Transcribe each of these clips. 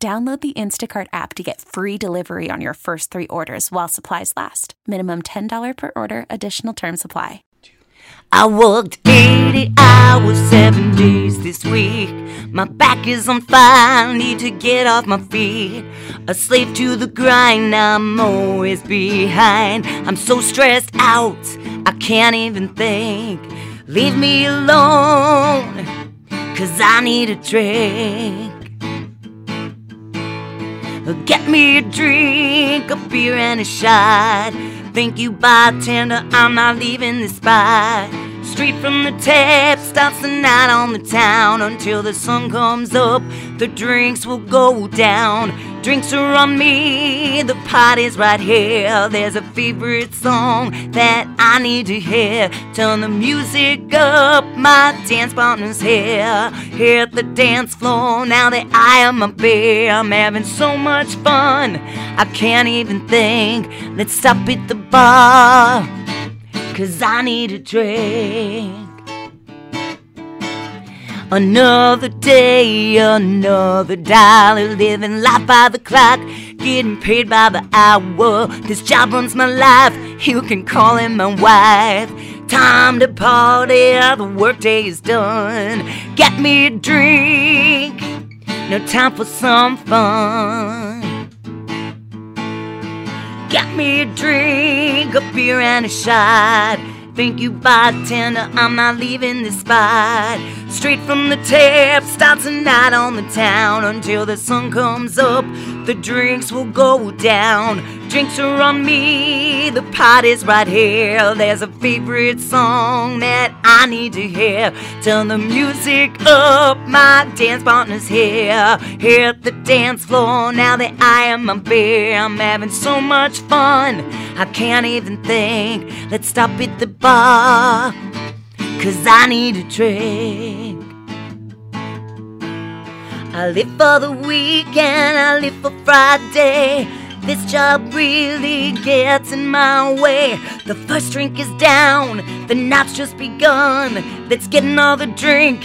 Download the Instacart app to get free delivery on your first three orders while supplies last. Minimum $10 per order, additional term supply. I worked 80 hours, seven days this week. My back is on fire, need to get off my feet. A slave to the grind, I'm always behind. I'm so stressed out, I can't even think. Leave me alone, cause I need a drink. Get me a drink, a beer and a shot. Thank you, bartender, I'm not leaving this spot. Straight from the tap starts the night on the town until the sun comes up. The drinks will go down. Drinks are on me, the party's right here. There's a favorite song that I need to hear. Turn the music up, my dance partner's here. Here at the dance floor, now that I am a beer, I'm having so much fun. I can't even think. Let's stop at the bar, cause I need a drink. Another day, another dollar, living life by the clock, getting paid by the hour. This job runs my life, you can call him my wife. Time to party, the workday is done. Get me a drink, no time for some fun. Get me a drink, a beer and a shot. Thank you, bartender, I'm not leaving this spot. Straight from the tap, starts a night on the town until the sun comes up. The drinks will go down. Drinks are on me, the party's right here. There's a favorite song that I need to hear. Turn the music up, my dance partner's here. Here at the dance floor, now that I am a beer, I'm having so much fun. I can't even think. Let's stop at the bar, cause I need a drink. I live for the weekend, I live for Friday. This job really gets in my way. The first drink is down, the night's just begun. Let's get another drink.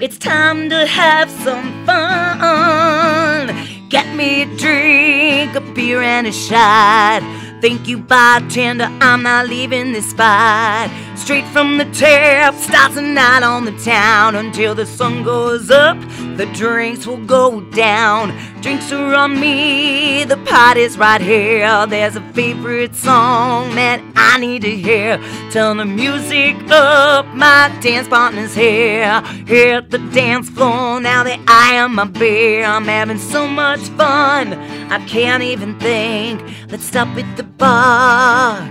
It's time to have some fun. Get me a drink, a beer and a shot. Thank you, bartender, I'm not leaving this spot. Straight from the tap, starts the night on the town until the sun goes up. The drinks will go down. Drinks are on me, the party's right here. There's a favorite song that I need to hear. Turn the music up, my dance partner's here. Here at the dance floor, now that I am my beer, I'm having so much fun. I can't even think. Let's stop at the bar,